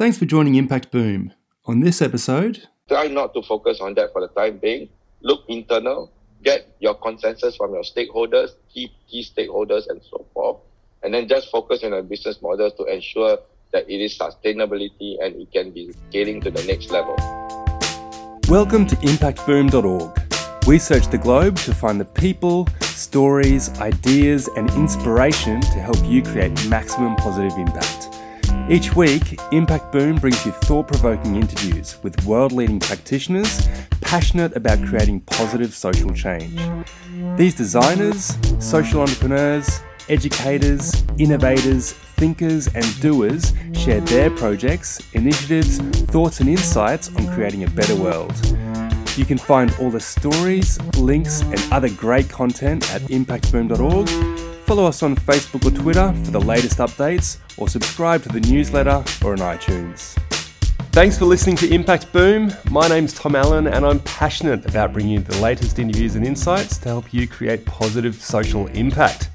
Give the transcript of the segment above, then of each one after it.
Thanks for joining Impact Boom. On this episode, try not to focus on that for the time being. Look internal, get your consensus from your stakeholders, key key stakeholders, and so forth, and then just focus on a business model to ensure that it is sustainability and it can be scaling to the next level. Welcome to ImpactBoom.org. We search the globe to find the people, stories, ideas, and inspiration to help you create maximum positive impact. Each week, Impact Boom brings you thought provoking interviews with world leading practitioners passionate about creating positive social change. These designers, social entrepreneurs, educators, innovators, thinkers, and doers share their projects, initiatives, thoughts, and insights on creating a better world. You can find all the stories, links, and other great content at impactboom.org Follow us on Facebook or Twitter for the latest updates, or subscribe to the newsletter or on iTunes. Thanks for listening to Impact Boom. My name's Tom Allen, and I'm passionate about bringing you the latest interviews and insights to help you create positive social impact.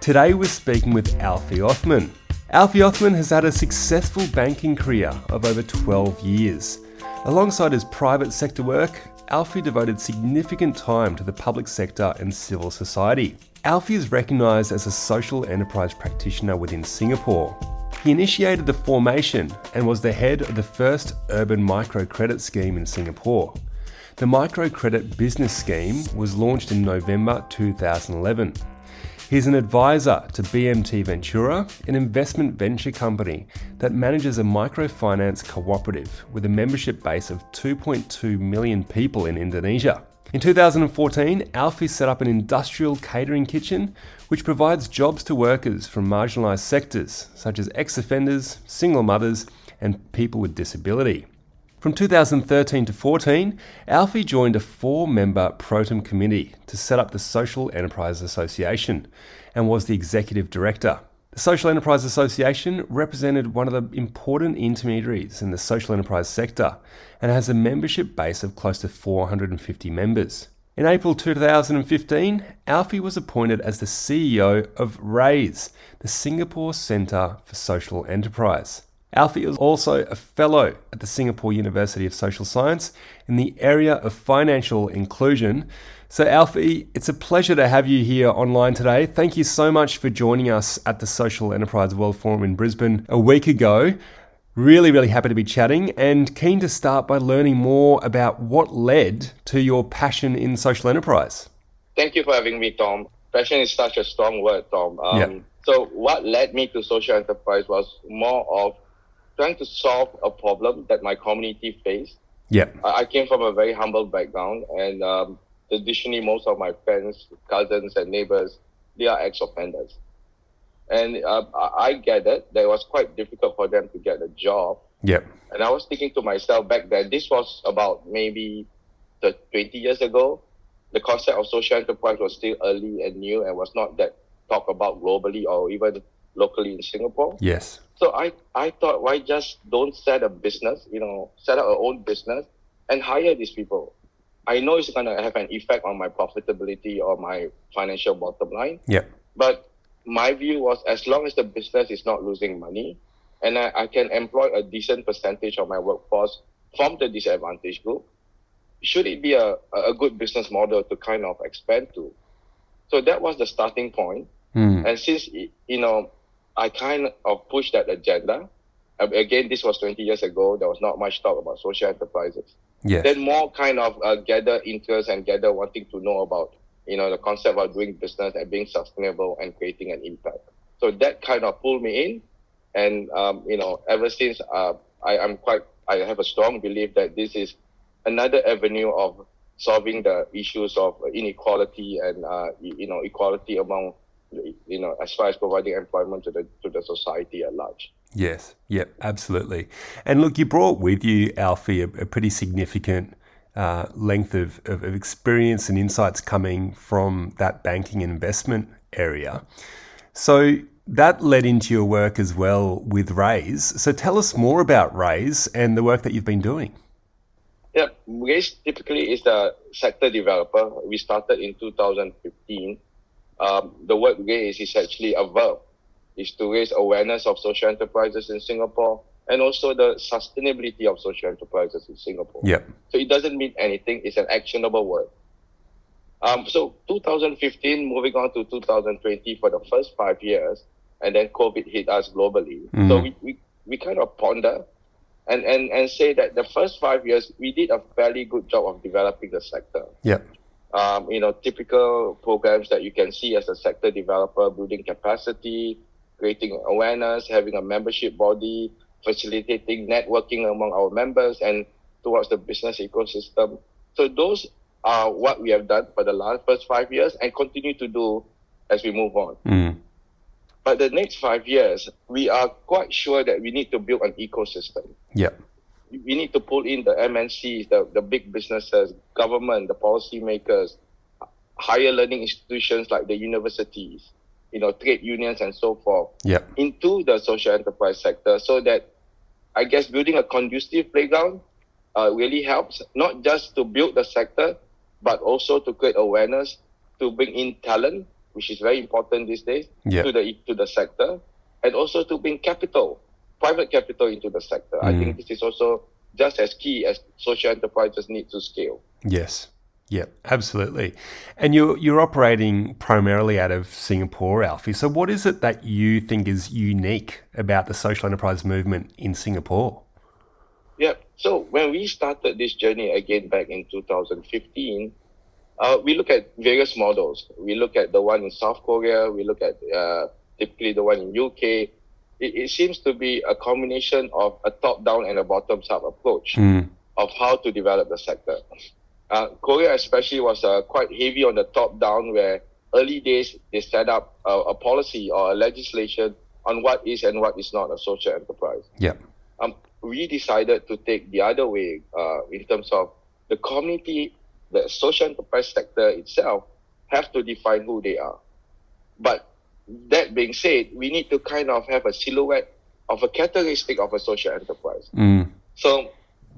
Today, we're speaking with Alfie Othman. Alfie Othman has had a successful banking career of over 12 years. Alongside his private sector work, Alfie devoted significant time to the public sector and civil society. Alfie is recognised as a social enterprise practitioner within Singapore. He initiated the formation and was the head of the first urban microcredit scheme in Singapore. The microcredit business scheme was launched in November 2011. He's an advisor to BMT Ventura, an investment venture company that manages a microfinance cooperative with a membership base of 2.2 million people in Indonesia. In 2014, Alfie set up an industrial catering kitchen which provides jobs to workers from marginalised sectors such as ex offenders, single mothers, and people with disability. From 2013 to 14, Alfie joined a four member Protem committee to set up the Social Enterprise Association and was the executive director. The Social Enterprise Association represented one of the important intermediaries in the social enterprise sector and has a membership base of close to 450 members. In April 2015, Alfie was appointed as the CEO of RAISE, the Singapore Centre for Social Enterprise. Alfie is also a fellow at the Singapore University of Social Science in the area of financial inclusion. So, Alfie, it's a pleasure to have you here online today. Thank you so much for joining us at the Social Enterprise World Forum in Brisbane a week ago. Really, really happy to be chatting and keen to start by learning more about what led to your passion in social enterprise. Thank you for having me, Tom. Passion is such a strong word, Tom. Um, yeah. So, what led me to social enterprise was more of trying to solve a problem that my community faced. Yeah. I, came from a very humble background, and um, traditionally, most of my friends, cousins, and neighbors, they are ex-offenders. And uh, I gathered that it was quite difficult for them to get a job. Yeah. And I was thinking to myself back then, this was about maybe 20 years ago. The concept of social enterprise was still early and new and was not that talked about globally or even locally in Singapore. Yes. So I, I thought, why just don't set a business, you know, set up our own business and hire these people? I know it's going to have an effect on my profitability or my financial bottom line. Yeah. But my view was as long as the business is not losing money and I, I can employ a decent percentage of my workforce from the disadvantaged group, should it be a, a good business model to kind of expand to? So that was the starting point. Mm. And since, you know, I kind of pushed that agenda. Again, this was 20 years ago. There was not much talk about social enterprises. Yes. Then more kind of uh, gather interest and gather wanting to know about, you know, the concept of doing business and being sustainable and creating an impact. So that kind of pulled me in. And, um, you know, ever since uh, I, I'm quite, I have a strong belief that this is another avenue of solving the issues of inequality and, uh, you know, equality among you know, as far as providing employment to the to the society at large. Yes, yep, absolutely. And look, you brought with you, Alfie, a, a pretty significant uh, length of, of, of, experience and insights coming from that banking and investment area. So that led into your work as well with RAISE. So tell us more about RAISE and the work that you've been doing. Yeah, RAISE typically is the sector developer. We started in 2015 um, the word raise is actually a verb. Is to raise awareness of social enterprises in Singapore and also the sustainability of social enterprises in Singapore. Yep. So it doesn't mean anything. It's an actionable word. Um, so 2015, moving on to 2020 for the first five years, and then COVID hit us globally. Mhm. So we, we, we kind of ponder and, and, and say that the first five years, we did a fairly good job of developing the sector. Yep. Um, you know, typical programs that you can see as a sector developer, building capacity, creating awareness, having a membership body, facilitating networking among our members and towards the business ecosystem. So those are what we have done for the last first five years and continue to do as we move on. Mm. But the next five years, we are quite sure that we need to build an ecosystem. Yep. We need to pull in the MNCs, the, the big businesses, government, the policymakers, higher learning institutions like the universities, you know, trade unions and so forth Yep. into the social enterprise sector so that I guess building a conducive playground uh, really helps, not just to build the sector, but also to create awareness, to bring in talent, which is very important these days, Yep. to the to the sector, and also to bring capital, private capital into the sector. I think this is also just as key as social enterprises need to scale. Yes. Yep, absolutely. And you're you're operating primarily out of Singapore, Alfie. So what is it that you think is unique about the social enterprise movement in Singapore? Yeah. So when we started this journey again back in 2015, uh, we look at various models. We look at the one in South Korea. We look at uh, typically the one in UK. It, it seems to be a combination of a top-down and a bottom-up approach Mm. of how to develop the sector. Uh, Korea especially was uh, quite heavy on the top-down, where early days they set up a, a policy or a legislation on what is and what is not a social enterprise Yep. um, we decided to take the other way uh, in terms of the community, the social enterprise sector itself have to define who they are. But that being said, we need to kind of have a silhouette of a characteristic of a social enterprise. Mm. So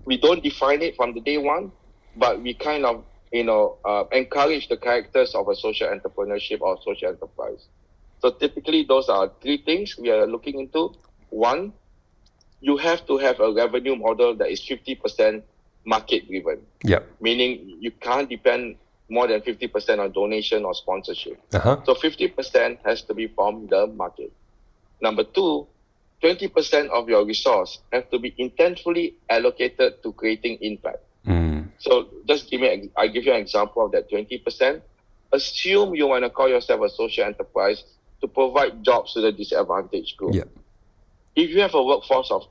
we don't define it from the day one, but we kind of, you know, uh, encourage the characters of a social entrepreneurship or social enterprise. So typically, those are three things we are looking into. One, you have to have a revenue model that is 50% market driven, Yep. meaning you can't depend more than 50% on donation or sponsorship. Uh huh. So 50% has to be from the market. Number two, 20% of your resource have to be intentfully allocated to creating impact. Mm. So just give me, I give you an example of that 20%. Assume you want to call yourself a social enterprise to provide jobs to the disadvantaged group. Yep. If you have a workforce of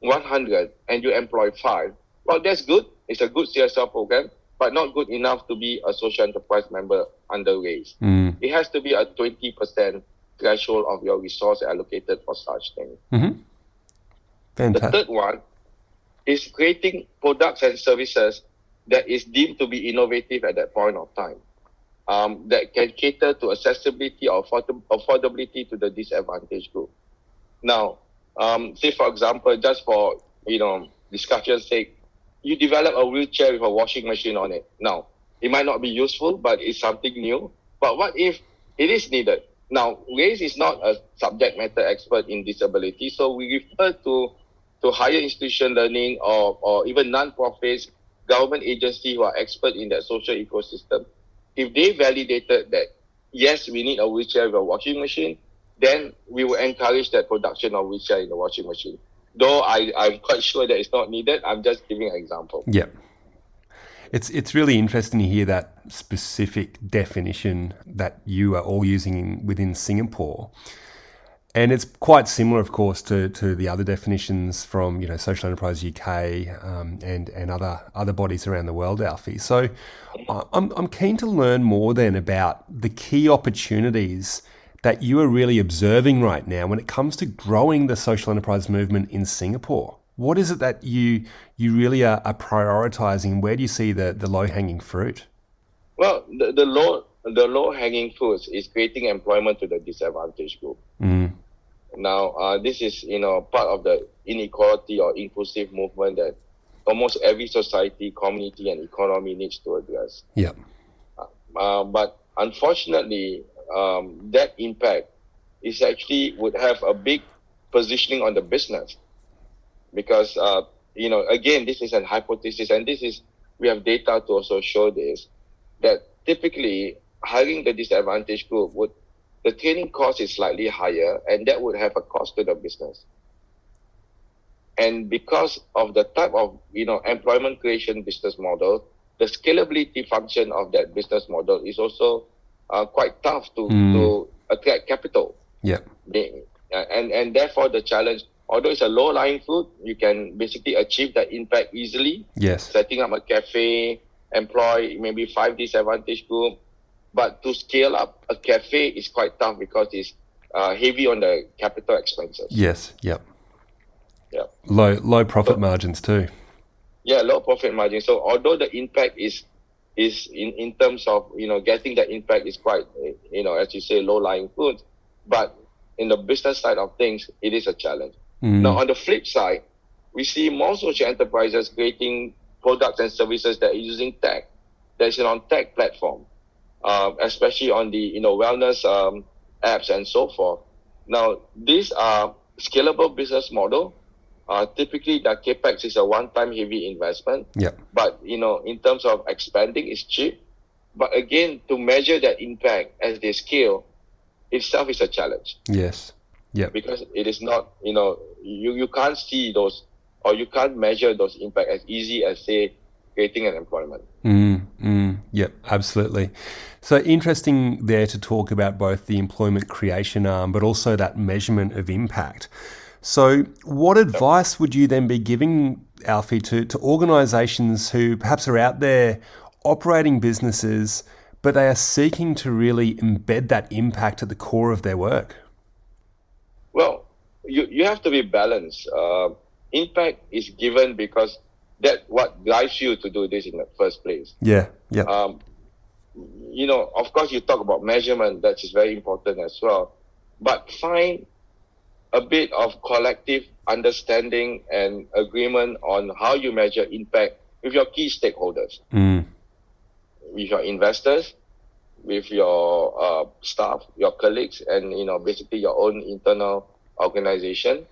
100 and you employ five, well, that's good. It's a good CSR program, but not good enough to be a social enterprise member under RAISE Mm. it has to be a 20% threshold of your resource allocated for such things. Mm-hmm. The third one is creating products and services that is deemed to be innovative at that point of time. Um, that can cater to accessibility or afford- affordability to the disadvantaged group. Now, um, say for example, just for you know discussion's sake, you develop a wheelchair with a washing machine on it. Now, it might not be useful, but it's something new. But what if it is needed? Now, RAISE is not a subject matter expert in disability, so we refer to to higher institution learning or, or even non-profits, government agency who are expert in that social ecosystem. If they validated that, yes, we need a wheelchair with a washing machine, then we will encourage that production of wheelchair in the washing machine. Though I, I'm quite sure that it's not needed, I'm just giving an example. Yeah. It's it's really interesting to hear that specific definition that you are all using in, within Singapore. And it's quite similar, of course, to, to the other definitions from you know Social Enterprise UK um, and and other other bodies around the world, Alfie. So I- I'm I'm keen to learn more then about the key opportunities that you are really observing right now when it comes to growing the social enterprise movement in Singapore. What is it that you you really are, are prioritizing? Where do you see the, the low hanging fruit? Well, the, the low the low hanging fruit is creating employment to the disadvantaged group. Mm. Now, uh, this is you know part of the inequality or inclusive movement that almost every society, community, and economy needs to address. Yeah. Uh, but unfortunately, um, that impact is actually would have a big positioning on the business. because uh, you know again this is an hypothesis and this is we have data to also show this that typically hiring the disadvantaged group would the training cost is slightly higher and that would have a cost to the business and because of the type of you know employment creation business model the scalability function of that business model is also uh, quite tough to, mm. to attract capital yeah and and therefore the challenge although it's a low lying fruit you can basically achieve that impact easily yes setting up a cafe employ maybe five disadvantaged group but to scale up a cafe is quite tough because it's uh, heavy on the capital expenses. Yes. Yep. Yep. Low low profit so, margins too. Yeah, low profit margin. So although the impact is is in, in terms of you know getting the impact is quite you know as you say low lying fruit, but in the business side of things it is a challenge. Mm. Now on the flip side, we see more social enterprises creating products and services that are using tech, that's on tech platform uh, especially on the you know wellness um, apps and so forth. Now these are scalable business model. Uh, typically, the capex is a one-time heavy investment. Yeah. But you know, in terms of expanding, it's cheap. But again, to measure that impact as they scale, itself is a challenge. Yes. Yeah. Because it is not, you know, you, you can't see those or you can't measure those impact as easy as say creating an employment. Mm, mm, yep, absolutely. So interesting there to talk about both the employment creation arm, but also that measurement of impact. So, what advice would you then be giving, Alfie, to, to organisations who perhaps are out there operating businesses, but they are seeking to really embed that impact at the core of their work? Well, you, you have to be balanced. Uh, impact is given because that what drives you to do this in the first place. Yeah, yeah. Um, you know, of course, you talk about measurement. That is very important as well. But find a bit of collective understanding and agreement on how you measure impact with your key stakeholders, mm. with your investors, with your uh, staff, your colleagues, and you know, basically your own internal organization,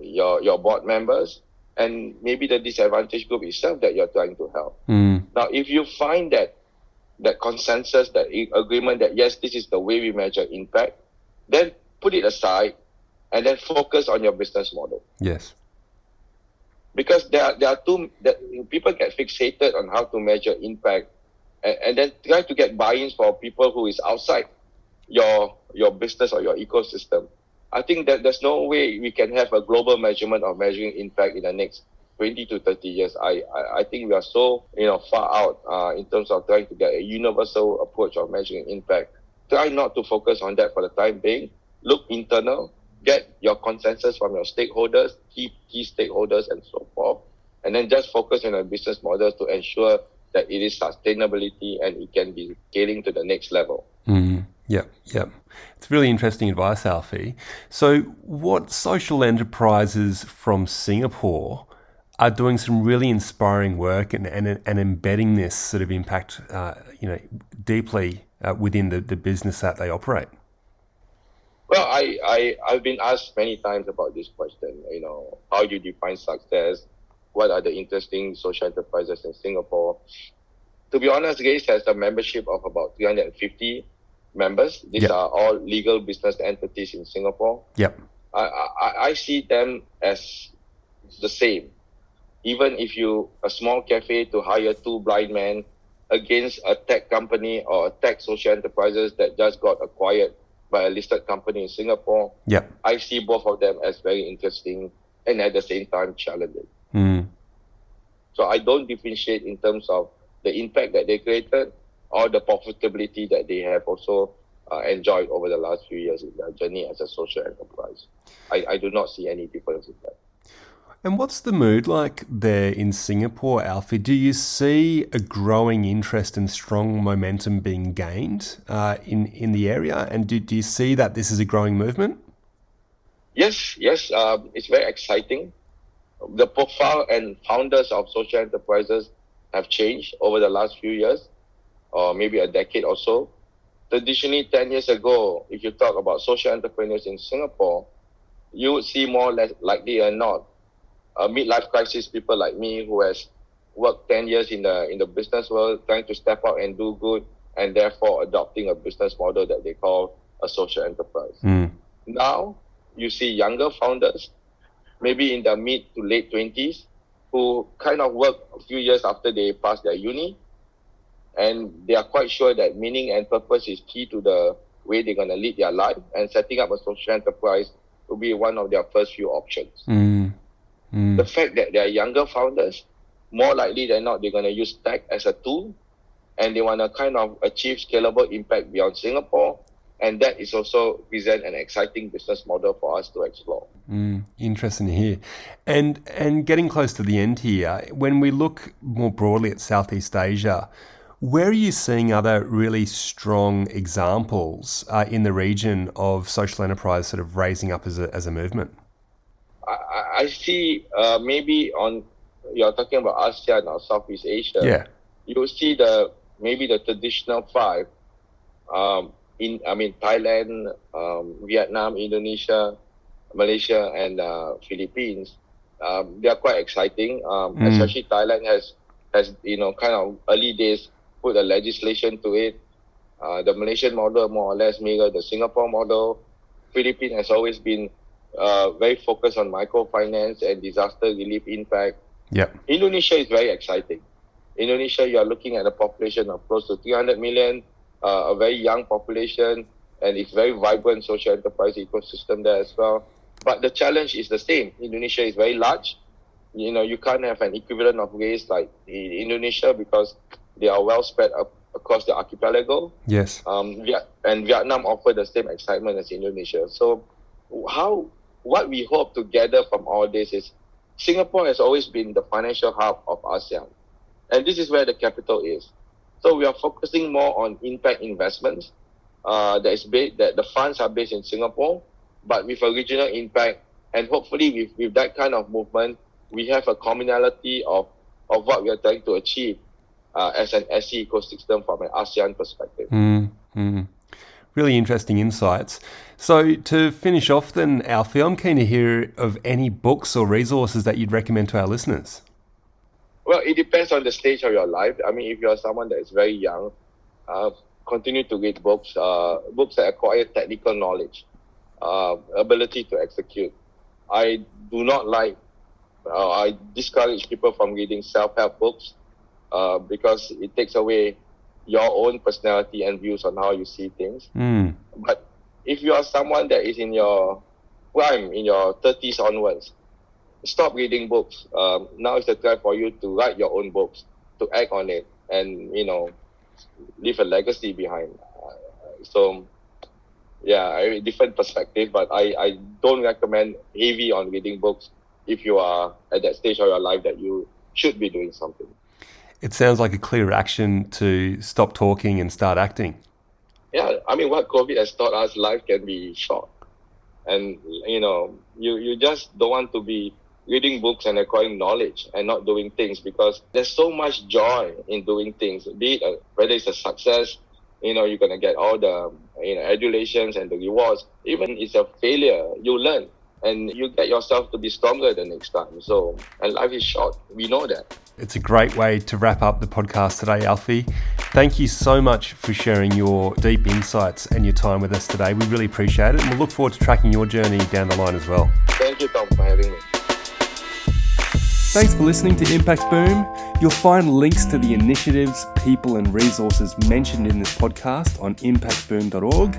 your your board members, and maybe the disadvantaged group itself that you're trying to help. Mm. Now, if you find that that consensus, that agreement that yes, this is the way we measure impact, then put it aside and then focus on your business model. Yes. Because there are, there are two that people get fixated on how to measure impact and, and then try to get buy-ins for people who is outside your your business or your ecosystem. I think that there's no way we can have a global measurement of measuring impact in the next 20 to 30 years. I, I, I think we are so you know far out uh, in terms of trying to get a universal approach of measuring impact. Try not to focus on that for the time being. Look internal, get your consensus from your stakeholders, key key stakeholders, and so forth, and then just focus on a business model to ensure that it is sustainability and it can be scaling to the next level. Mm. Yep, yep. It's really interesting advice, Alfie. So, what social enterprises from Singapore are doing some really inspiring work and, and, and embedding this sort of impact, uh, you know, deeply uh, within the, the business that they operate? Well, I, I, I've been asked many times about this question. You know, how do you define success? What are the interesting social enterprises in Singapore? To be honest, RAISE has a membership of about 350 members. These yep. are all legal business entities in Singapore. Yep. I, I, I see them as the same. Even if you a small cafe to hire two blind men against a tech company or a tech social enterprises that just got acquired by a listed company in Singapore. Yep. I see both of them as very interesting and at the same time challenging. Mm. So I don't differentiate in terms of the impact that they created or the profitability that they have also uh, enjoyed over the last few years in their journey as a social enterprise. I, I do not see any difference in that. And what's the mood like there in Singapore, Alfie? Do you see a growing interest and strong momentum being gained uh, in in the area? And do, do you see that this is a growing movement? Yes, yes, um, it's very exciting. The profile and founders of social enterprises have changed over the last few years or maybe a decade or so. Traditionally, 10 years ago, if you talk about social entrepreneurs in Singapore, you would see more or less likely or not uh, midlife crisis people like me who has worked 10 years in the in the business world trying to step out and do good and therefore adopting a business model that they call a social enterprise. Mm. Now you see younger founders, maybe in the mid to late 20s, who kind of work a few years after they pass their uni and they are quite sure that meaning and purpose is key to the way they're going to lead their life and setting up a social enterprise will be one of their first few options. Mm. Mm. The fact that they are younger founders, more likely than not, they're going to use tech as a tool and they want to kind of achieve scalable impact beyond Singapore. And that is also present an exciting business model for us to explore. Mm, interesting to hear. And and getting close to the end here, when we look more broadly at Southeast Asia, where are you seeing other really strong examples uh, in the region of social enterprise sort of raising up as a, as a movement? I, see uh, maybe on, you're talking about ASEAN or Southeast Asia. Yeah. You see the, maybe the traditional five, um, in, I mean, Thailand, um, Vietnam, Indonesia, Malaysia, and uh, Philippines. Um, they are quite exciting. Um, Mm. Especially Thailand has, has, you know, kind of early days put a legislation to it. Uh, the Malaysian model more or less mirror the Singapore model. Philippines has always been uh, very focused on microfinance and disaster relief impact. Yep. Indonesia is very exciting. Indonesia, you are looking at a population of close to 300 million, uh, a very young population, and it's very vibrant social enterprise ecosystem there as well. But the challenge is the same. Indonesia is very large. You know, you can't have an equivalent of RAISE like in Indonesia because they are well spread up across the archipelago. Yes. Um, and Vietnam offer the same excitement as Indonesia. So, how what we hope to gather from all this is Singapore has always been the financial hub of ASEAN, and this is where the capital is. So we are focusing more on impact investments. Uh, that is based, that the funds are based in Singapore, but with a regional impact, and hopefully with, with that kind of movement, we have a commonality of of what we are trying to achieve uh, as an SE ecosystem from an ASEAN perspective. Mm, mm. Really interesting insights. So, to finish off, then, Alfie, I'm keen to hear of any books or resources that you'd recommend to our listeners. Well, it depends on the stage of your life. I mean, if you're someone that is very young, uh, continue to read books, uh, books that acquire technical knowledge, uh, ability to execute. I do not like, uh, I discourage people from reading self-help books uh, because it takes away your own personality and views on how you see things. Mm, But if you are someone that is in your prime, in your 30s onwards, stop reading books. Um, now is the time for you to write your own books, to act on it, and you know, leave a legacy behind. Uh, so, yeah, a different perspective, but I, I don't recommend heavy on reading books if you are at that stage of your life that you should be doing something. It sounds like a clear action to stop talking and start acting. yeah, I mean, what COVID has taught us, life can be short, and you know, you you just don't want to be reading books and acquiring knowledge and not doing things because there's so much joy in doing things. Be it a, whether it's a success, you know, you're gonna get all the you know adulations and the rewards. Even it's a failure, you learn and you get yourself to be stronger the next time. So, and life is short. We know that. It's a great way to wrap up the podcast today, Alfie. Thank you so much for sharing your deep insights and your time with us today. We really appreciate it, and we'll look forward to tracking your journey down the line as well. Thank you, Tom, for having me. Thanks for listening to Impact Boom. You'll find links to the initiatives, people, and resources mentioned in this podcast on impactboom.org.